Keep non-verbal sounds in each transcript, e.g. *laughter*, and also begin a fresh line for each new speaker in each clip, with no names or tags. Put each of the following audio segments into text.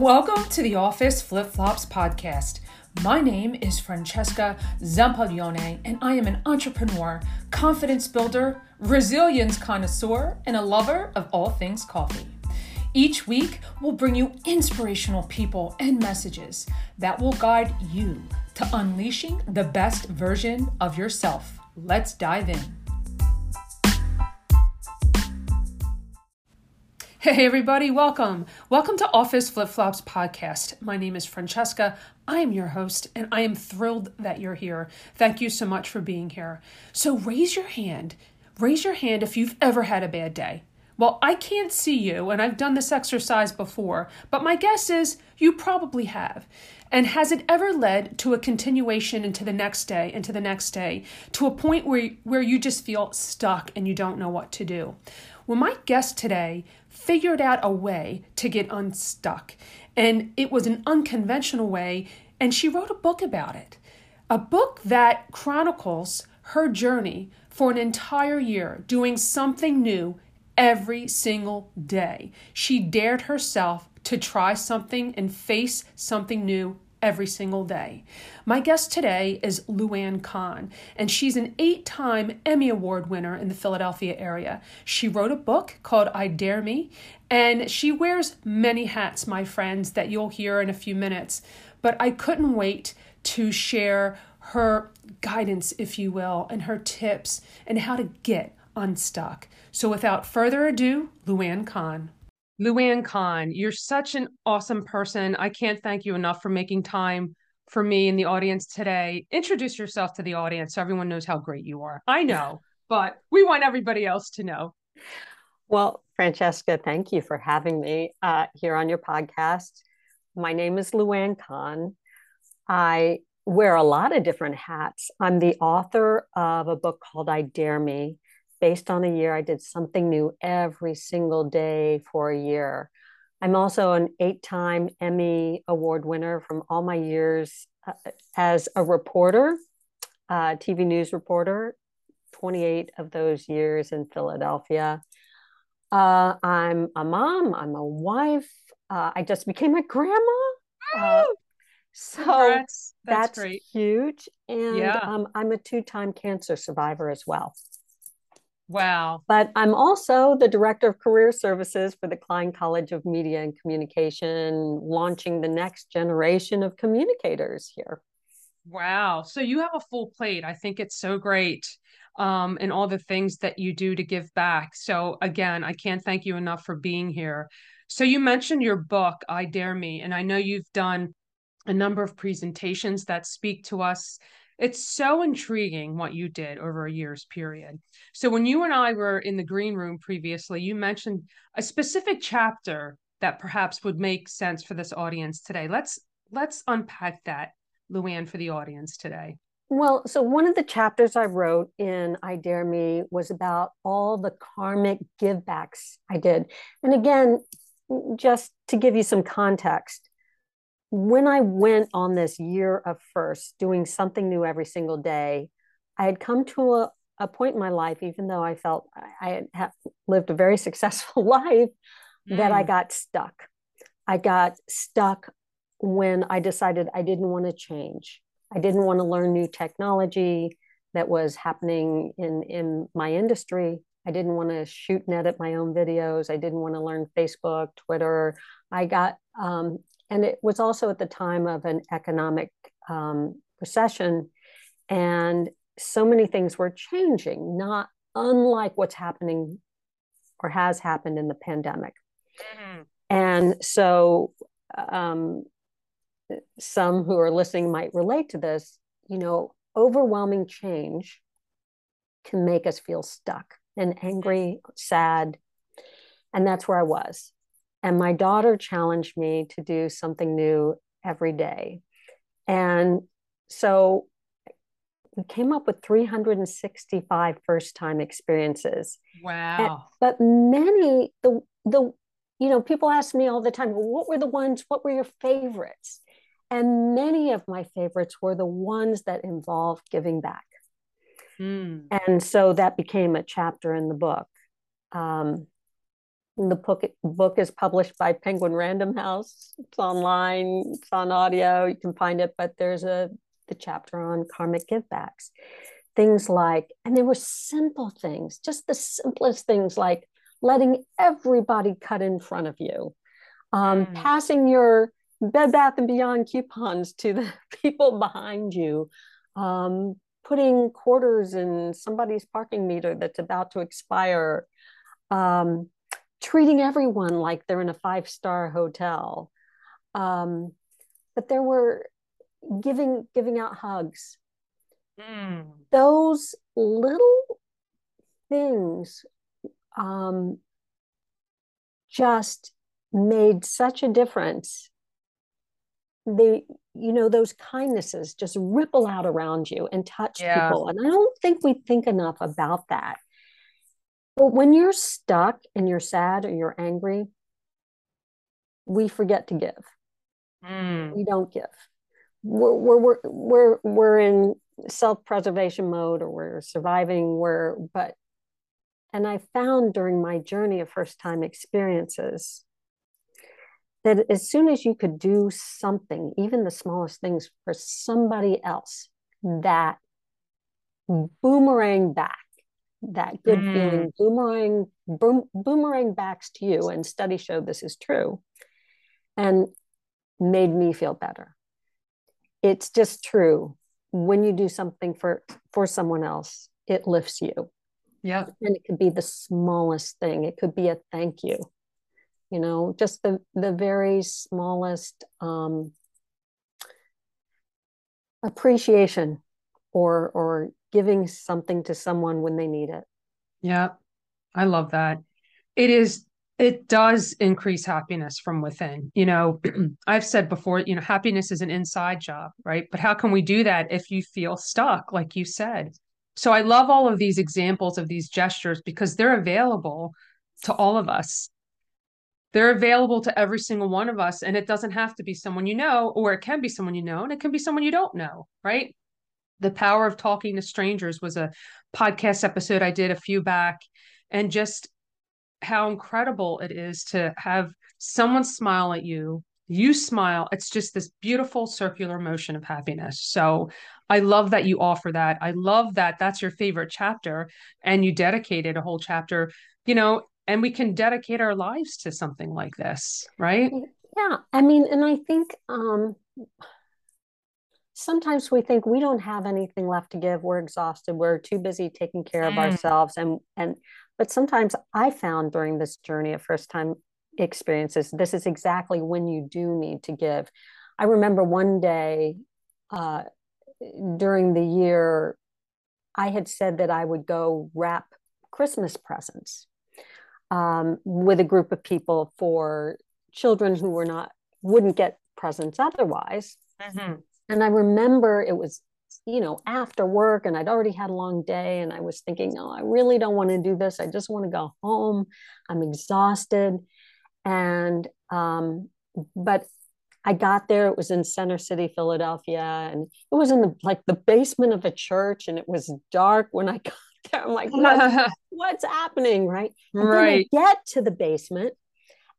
Welcome to the Office Flip Flops podcast. My name is Francesca Zampaglione, and I am an entrepreneur, confidence builder, resilience connoisseur, and a lover of all things coffee. Each week, we'll bring you inspirational people and messages that will guide you to unleashing the best version of yourself. Let's dive in. Hey, everybody, welcome. Welcome to Office Flip Flops podcast. My name is Francesca. I am your host, and I am thrilled that you're here. Thank you so much for being here. So, raise your hand. Raise your hand if you've ever had a bad day. Well, I can't see you, and I've done this exercise before, but my guess is you probably have. And has it ever led to a continuation into the next day, into the next day, to a point where, where you just feel stuck and you don't know what to do? Well, my guest today figured out a way to get unstuck. And it was an unconventional way, and she wrote a book about it. A book that chronicles her journey for an entire year, doing something new every single day. She dared herself to try something and face something new every single day. My guest today is Lu Ann Cahn, and she's an eight time Emmy Award winner in the Philadelphia area. She wrote a book called I Dare Me, and she wears many hats, my friends, that you'll hear in a few minutes. But I couldn't wait to share her guidance, if you will, and her tips and how to get unstuck. So without further ado, Lu Ann Cahn. Lu Ann Cahn, you're such an awesome person. I can't thank you enough for making time for me and the audience today. Introduce yourself to the audience so everyone knows how great you are. I know, but we want everybody else to know.
Well, Francesca, thank you for having me uh, here on your podcast. My name is Lu Ann Cahn. I wear a lot of different hats. I'm the author of a book called I Dare Me, based on a year. I did something new every single day for a year. I'm also an eight time Emmy Award winner from all my years uh, as a reporter, uh, TV news reporter, 28 of those years in Philadelphia. Uh, I'm a mom, I'm a wife. Uh, I just became a grandma. Uh, so Congrats. that's, that's huge. And yeah. um, I'm a two time cancer survivor as well.
Wow.
But I'm also the director of career services for the Klein College of Media and Communication, launching the next generation of communicators here.
Wow. So you have a full plate. I think it's so great. Um, and all the things that you do to give back. So again, I can't thank you enough for being here. So you mentioned your book, I Dare Me, and I know you've done a number of presentations that speak to us it's so intriguing what you did over a year's period. So, when you and I were in the green room previously, you mentioned a specific chapter that perhaps would make sense for this audience today. Let's let's unpack that, Lu Ann, for the audience today.
Well, so one of the chapters I wrote in I Dare Me was about all the karmic givebacks I did. And again, just to give you some context, when I went on this year of first, doing something new every single day, I had come to a, a point in my life, even though I felt I had lived a very *laughs* successful life, mm. that I mm. got stuck. I got stuck when I decided I didn't want to change. I didn't want to learn new technology that was happening in, in my industry. I didn't want to shoot and edit my own videos. I didn't want to learn Facebook, Twitter. I got um, and it was also at the time of an economic um, recession. And so many things were changing, not unlike what's happening or has happened in the pandemic. Mm-hmm. And so, um, some who are listening might relate to this. You know, overwhelming change can make us feel stuck and angry, sad. And that's where I was. And my daughter challenged me to do something new every day. And so we came up with 365 first time experiences.
Wow.
And, but many, the, the, you know, people ask me all the time, well, what were the ones, what were your favorites? And many of my favorites were the ones that involved giving back. Mm. And so that became a chapter in the book. Um, The book, book is published by Penguin Random House. It's online, it's on audio, you can find it, but there's a the chapter on karmic givebacks. Things like, and there were simple things, just the simplest things like letting everybody cut in front of you, um, mm. passing your Bed Bath and Beyond coupons to the *laughs* people behind you, um, putting quarters in somebody's parking meter that's about to expire, um, treating everyone like they're in a five star hotel. Um, but there were giving giving out hugs. Mm. Those little things um, just made such a difference they you know those kindnesses just ripple out around you and touch yeah. people and i don't think we think enough about that but when you're stuck and you're sad or you're angry we forget to give mm. we don't give we're we're we're we're in self-preservation mode or we're surviving we're but and i found during my journey of first time experiences that as soon as you could do something, even the smallest things for somebody else, that boomerang back, that good mm. feeling boomerang boom, boomerang backs to you. And studies show this is true, and made me feel better. It's just true. When you do something for for someone else, it lifts you.
Yeah,
and it could be the smallest thing. It could be a thank you you know just the the very smallest um, appreciation or or giving something to someone when they need it.
Yeah i love that. It is it does increase happiness from within you know *clears throat* i've said before you know happiness is an inside job right? But how can we do that if you feel stuck like you said? So i love all of these examples of these gestures because they're available to all of us. They're available to every single one of us and it doesn't have to be someone you know or it can be someone you know and it can be someone you don't know right the power of talking to strangers was a podcast episode i did a few back and just how incredible it is to have someone smile at you. You smile it's just this beautiful circular motion of happiness. So i love that you offer that. I love that that's your favorite chapter and you dedicated a whole chapter you know and we can dedicate our lives to something like this right?
Yeah i mean and i think um sometimes we think we don't have anything left to give we're exhausted we're too busy taking care of mm. ourselves and and but sometimes i found during this journey of first time experiences this is exactly when you do need to give i remember one day uh, during the year i had said that i would go wrap christmas presents um, with a group of people for children who were not wouldn't get presents otherwise. Mm-hmm. And I remember it was you know after work and I'd already had a long day and I was thinking, no, I really don't want to do this. I just want to go home. I'm exhausted. And um, but I got there. It was in Center City, Philadelphia, and it was in the like the basement of a church, and it was dark when I *laughs* got there. I'm like, what, *laughs* what's happening? Right. And
right.
get to the basement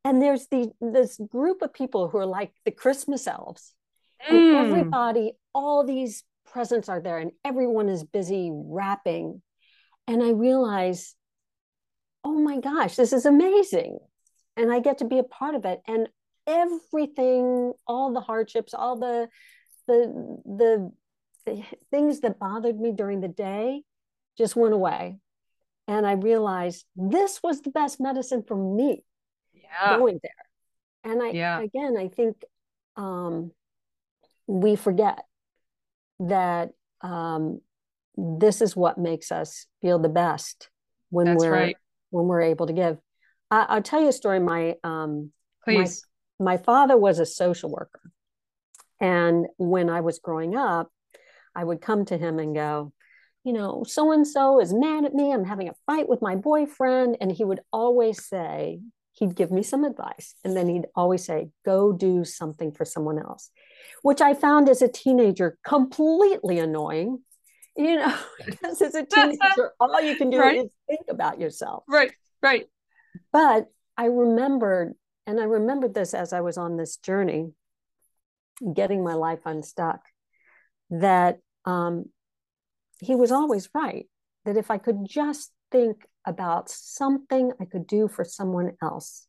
and there's the this group of people who are like the Christmas elves. Mm. Everybody, all these presents are there, and everyone is busy wrapping. And I realize, oh my gosh, this is amazing. And I get to be a part of it. And everything, all the hardships, all the the the, the things that bothered me during the day just went away. And I realized this was the best medicine for me yeah. going there. And I, yeah. again, I think um, we forget that um, this is what makes us feel the best when That's we're right. when we're able to give. I, will tell you a story. My um,
please.
My, my father was a social worker, and when I was growing up, I would come to him and go, you know, so and so is mad at me. I'm having a fight with my boyfriend. And he would always say, he'd give me some advice. And then he'd always say, go do something for someone else, which I found as a teenager completely annoying. You know, because *laughs* as a *laughs* teenager, all you can do right. is think about yourself.
Right, right.
But I remembered, and I remembered this as I was on this journey, getting my life unstuck, that um, he was always right. That if I could just think about something I could do for someone else,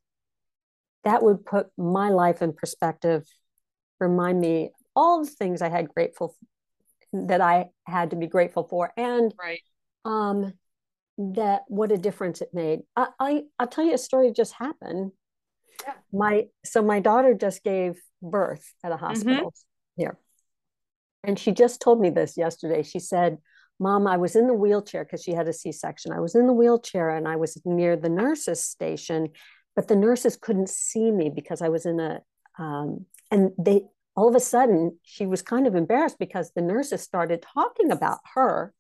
that would put my life in perspective, remind me all the things I had grateful that I had to be grateful for, and
right.
um, that what a difference it made. I, I I'll tell you a story just happened. Yeah. My so my daughter just gave birth at a hospital mm-hmm. here, and she just told me this yesterday. She said, "Mom, I was in the wheelchair because she had a C-section. I was in the wheelchair and I was near the nurses station, but the nurses couldn't see me because I was in a um, and they all of a sudden she was kind of embarrassed because the nurses started talking about her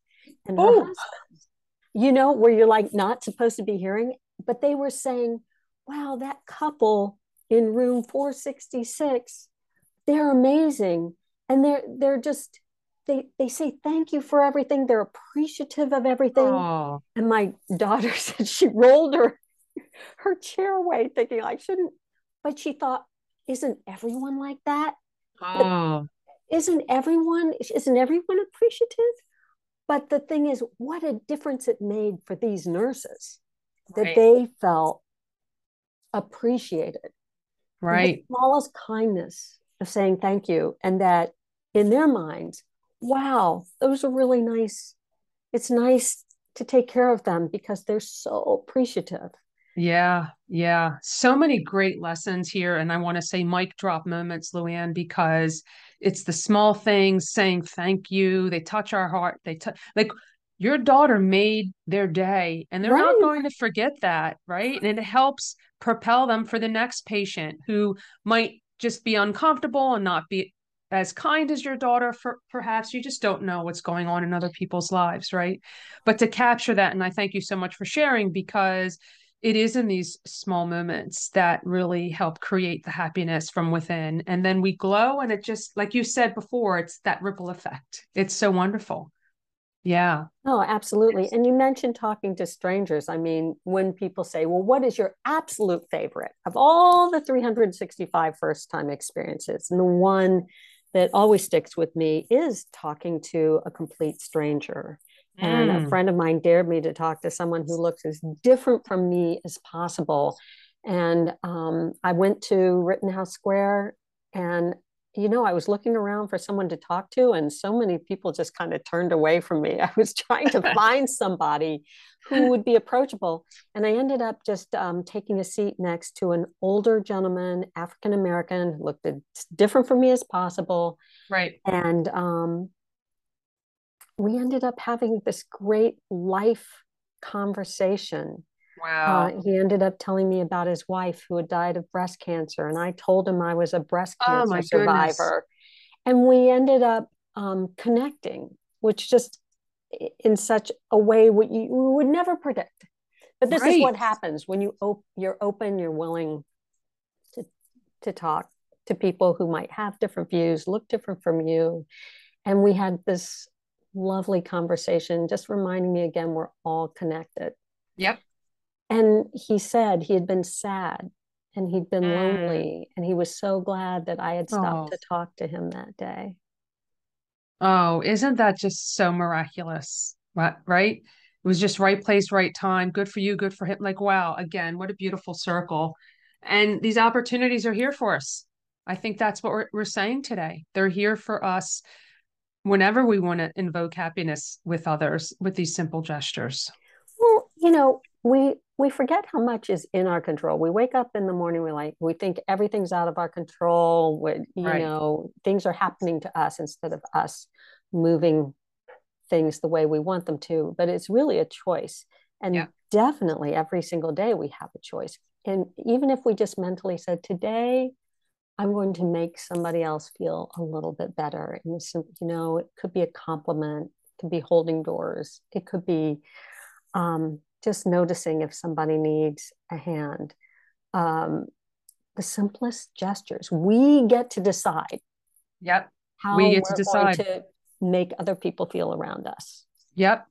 and her oh. husband you know, where you're like not supposed to be hearing, but they were saying, wow, that couple in room 466, they're amazing. And they're they're just they they say thank you for everything. They're appreciative of everything. Oh. And my daughter *laughs* said she rolled her her chair away, thinking I shouldn't, but she thought, isn't everyone like that? Oh. Isn't everyone isn't everyone appreciative? But the thing is, what a difference it made for these nurses that right. they felt appreciated.
Right.
The smallest kindness of saying thank you. And that in their minds, wow, those are really nice. It's nice to take care of them because they're so appreciative.
Yeah, yeah. So many great lessons here. And I want to say mic drop moments, Lu Ann, because it's the small things saying thank you. They touch our heart. They touch like your daughter made their day and they're right. not going to forget that, right? And it helps propel them for the next patient who might just be uncomfortable and not be as kind as your daughter for perhaps you just don't know what's going on in other people's lives right but to capture that and i thank you so much for sharing because it is in these small moments that really help create the happiness from within. And then we glow, and it just, like you said before, it's that ripple effect. It's so wonderful. Yeah.
Oh, absolutely. And you mentioned talking to strangers. I mean, when people say, well, what is your absolute favorite of all the 365 first time experiences? And the one that always sticks with me is talking to a complete stranger. And mm. a friend of mine dared me to talk to someone who looks as different from me as possible. And um, I went to Rittenhouse Square and you know, I was looking around for someone to talk to, and so many people just kind of turned away from me. *laughs* I was trying to *laughs* find somebody who would be approachable. And I ended up just um, taking a seat next to an older gentleman, African American, looked as different from me as possible.
Right.
And um, we ended up having this great life conversation.
Wow.
Uh, he ended up telling me about his wife who had died of breast cancer. And I told him I was a breast oh, cancer oh, survivor. Goodness. And we ended up um, connecting, which just in such a way what you, would never predict. But this right. is what happens when you op- you're open, you're willing to, to talk to people who might have different views, look different from you. And we had this lovely conversation, just reminding me again, we're all connected.
Yep.
And he said he had been sad and he'd been mm. lonely and he was so glad that I had stopped oh. to talk to him that day.
Oh, isn't that just so miraculous? Right? It was just right place, right time. Good for you, good for him. Like, wow, again, what a beautiful circle. And these opportunities are here for us. I think that's what we're, we're saying today. They're here for us whenever we want to invoke happiness with others with these simple gestures
well you know we we forget how much is in our control we wake up in the morning we like we think everything's out of our control we, you right. know things are happening to us instead of us moving things the way we want them to but it's really a choice and yeah. definitely every single day we have a choice and even if we just mentally said today I'm going to make somebody else feel a little bit better. And you know, it could be a compliment, it could be holding doors, it could be um, just noticing if somebody needs a hand. Um, the simplest gestures. We get to decide.
Yep. How we get to decide
to make other people feel around us.
Yep.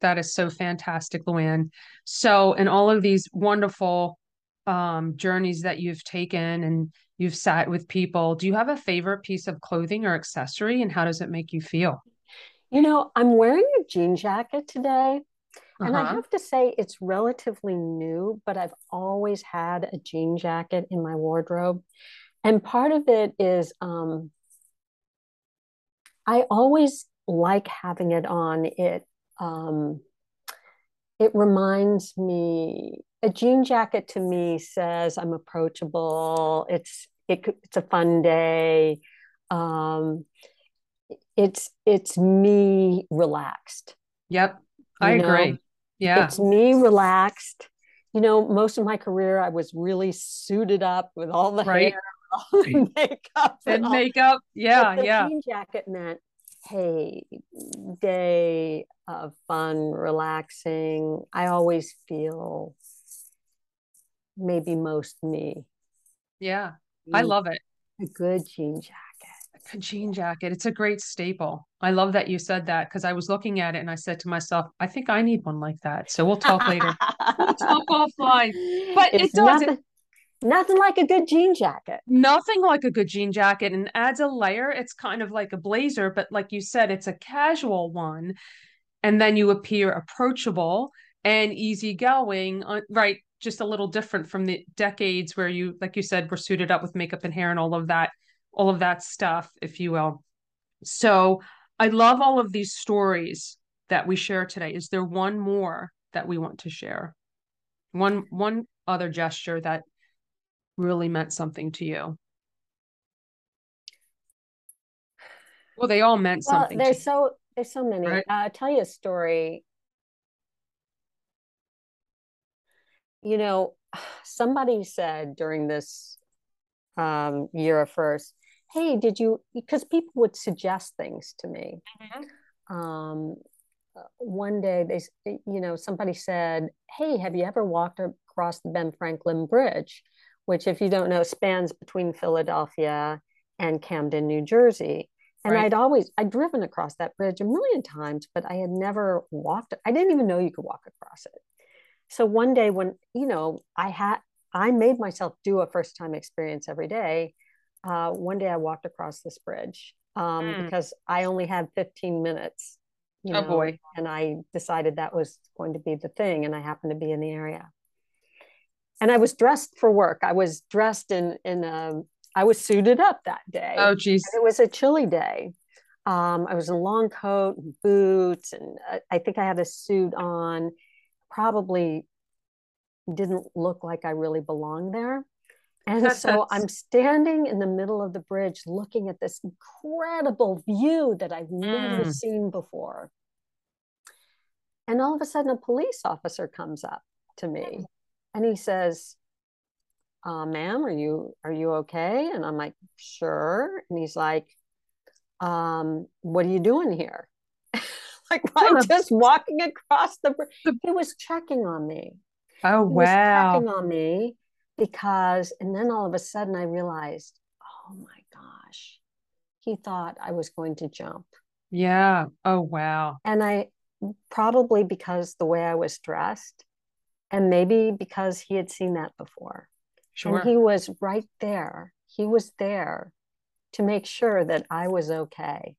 That is so fantastic, Lu Ann. So, in all of these wonderful um, journeys that you've taken and you've sat with people. Do you have a favorite piece of clothing or accessory, and how does it make you feel?
You know, I'm wearing a jean jacket today. And uh-huh. I have to say, it's relatively new, but I've always had a jean jacket in my wardrobe. And part of it is um, I always like having it on. It um, it reminds me a jean jacket to me says I'm approachable. It's it, it's a fun day. Um, it's it's me relaxed.
Yep, I know? agree. Yeah,
it's me relaxed. You know, most of my career I was really suited up with all the right. hair, *laughs* all the makeup,
and, and makeup. Yeah,
the
yeah.
Jean jacket meant, hey, day of fun, relaxing. I always feel maybe most me.
Yeah, I love it.
A good jean jacket.
A jean jacket. It's a great staple. I love that you said that because I was looking at it and I said to myself, I think I need one like that. So we'll talk later. we'll talk *laughs* offline. But it's it does. Nothing,
nothing like a good jean jacket.
Nothing like a good jean jacket and adds a layer. It's kind of like a blazer, but like you said, it's a casual one. And then you appear approachable and easygoing, uh, right? just a little different from the decades where you like you said were suited up with makeup and hair and all of that all of that stuff if you will. So i love all of these stories that we share today. Is there one more that we want to share? One one other gesture that really meant something to you? Well they all meant well, something
there's so there's so many. right? uh, i'll tell you a story. You know, *sighs* somebody said during this um, year of first, hey, did you, because people would suggest things to me. Mm-hmm. Um, uh, one day they, you know, somebody said, hey, have you ever walked across the Ben Franklin Bridge? Which, if you don't know, spans between Philadelphia and Camden, New Jersey. And right. I'd always I'd driven across that bridge a million times, but I had never walked. I didn't even know you could walk across it so one day when you know i had i made myself do a first time experience every day uh, one day i walked across this bridge um, mm. because i only had 15 minutes
you oh, know, oh boy.
and i decided that was going to be the thing and i happened to be in the area. And i was dressed for work. I was dressed in in a um, i was suited up that day.
Oh geez
it was a chilly day. Um, i was in a long coat and boots and uh, i think i had a suit on. Probably didn't look like I really belonged there. And *laughs* so. I'm standing in the middle of the bridge looking at this incredible view that I've never mm. seen before. And all of a sudden, a police officer comes up to me and he says, uh, ma'am, are you are you okay? And I'm like, sure. And he's like, um, what are you doing here? *laughs* like I'm just walking across the bridge. He was checking on me.
Oh he wow.
checking on me because and then all of a sudden I realized, oh my gosh, he thought I was going to jump.
Yeah. Oh wow.
And I probably because the way I was dressed, and maybe because he had seen that before. Sure. And he was right there. He was there to make sure that I was okay.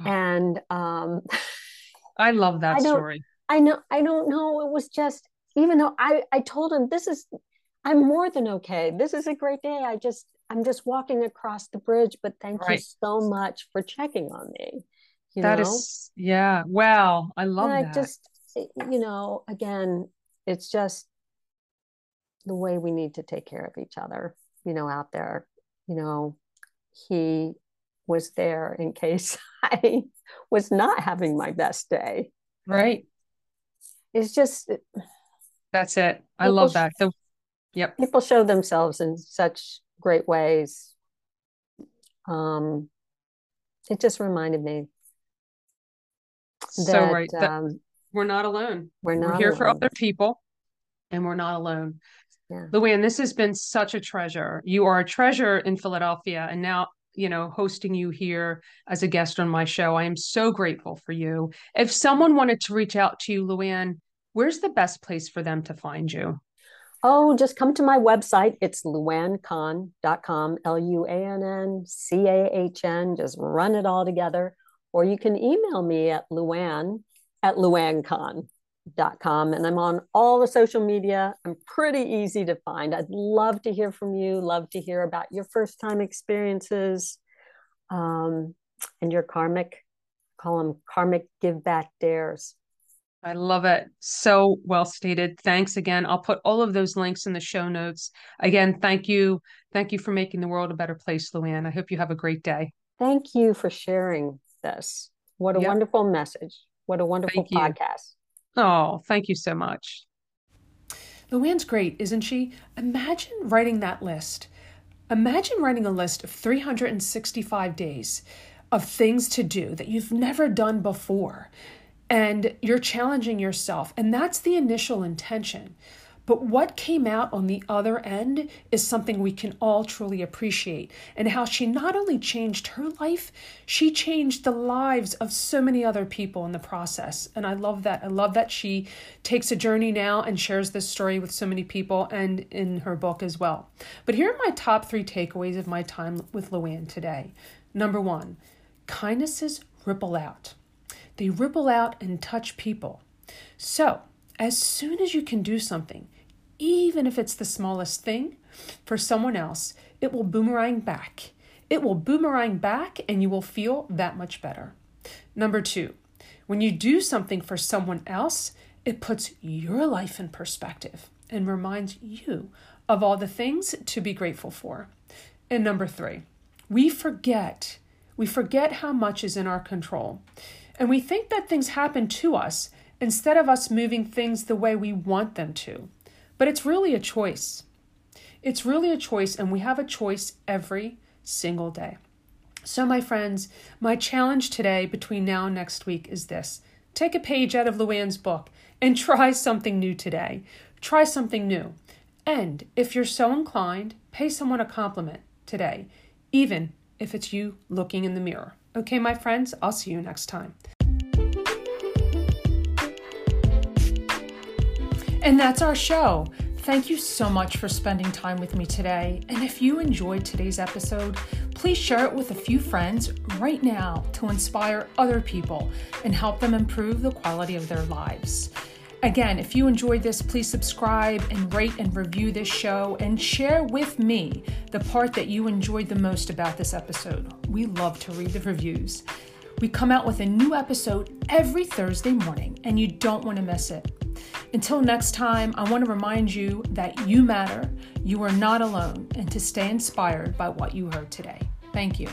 Oh. And um *laughs*
I love that I story.
I know I don't know. It was just even though I I told him this is I'm more than okay. This is a great day. I just I'm just walking across the bridge, but thank right. you so much for checking on me.
You that know? is yeah. Wow. I love and that. I
just eh, you know, again, it's just the way we need to take care of each other, you know, out there. You know, he was there in case *laughs* I was not having my best day.
Right.
It's just eh,
that's it. I love that. The, yep.
People show themselves in such great ways. Um it just reminded me
that, so right that um, we're not alone. We're not we're here alone. for other people and we're not alone. Yeah. Lu Ann, this has been such a treasure. You are a treasure in Philadelphia, and now you know, hosting you here as a guest on my show. I am so grateful for you. If someone wanted to reach out to you, Lu Ann, where's the best place for them to find you?
Oh, just come to my website. It's luanncahn.com, L U A N N C A H N. Just run it all together. Or you can email me at luann at luanncahn.com. And I'm on all the social media. I'm pretty easy to find. I'd love to hear from you, love to hear about your first time experiences um, and your karmic, call them karmic give back dares.
I love it. So well stated. Thanks again. I'll put all of those links in the show notes. Again, thank you. Thank you for making the world a better place, Lu Ann. I hope you have a great day.
Thank you for sharing this. What a yep. wonderful message. What a wonderful thank podcast.
You. Oh, thank you so much. Lu Ann's great, isn't she? Imagine writing that list. Imagine writing a list of 365 days of things to do that you've never done before and you're challenging yourself. And that's the initial intention. But what came out on the other end is something we can all truly appreciate. And how she not only changed her life, she changed the lives of so many other people in the process. And I love that. I love that she takes a journey now and shares this story with so many people and in her book as well. But here are my top three takeaways of my time with Lu Ann today. Number one, kindnesses ripple out they ripple out and touch people. So, as soon as you can do something, even if it's the smallest thing, for someone else, it will boomerang back. It will boomerang back and you will feel that much better. Number two, when you do something for someone else, it puts your life in perspective and reminds you of all the things to be grateful for. And number three, we forget. We forget how much is in our control. And we think that things happen to us instead of us moving things the way we want them to. But it's really a choice. It's really a choice, and we have a choice every single day. So, my friends, my challenge today between now and next week is this take a page out of Lu Ann's book and *laughs* try something new today. Try something new. And if you're so inclined, pay someone a compliment today, even if it's you looking in the mirror. Okay, my friends, I'll see you next time. And that's our show. Thank you so much for spending time with me today. And if you enjoyed today's episode, please share it with a few friends right now to inspire other people and help them improve the quality of their lives. Again, if you enjoyed this, please subscribe and rate and review this show and share with me the part that you enjoyed the most about this episode. We love to read the reviews. We come out with a new episode every Thursday morning, and you don't want to miss it. Until next time, I want to remind you that you matter, you are not alone, and to stay inspired by what you heard today. Thank you.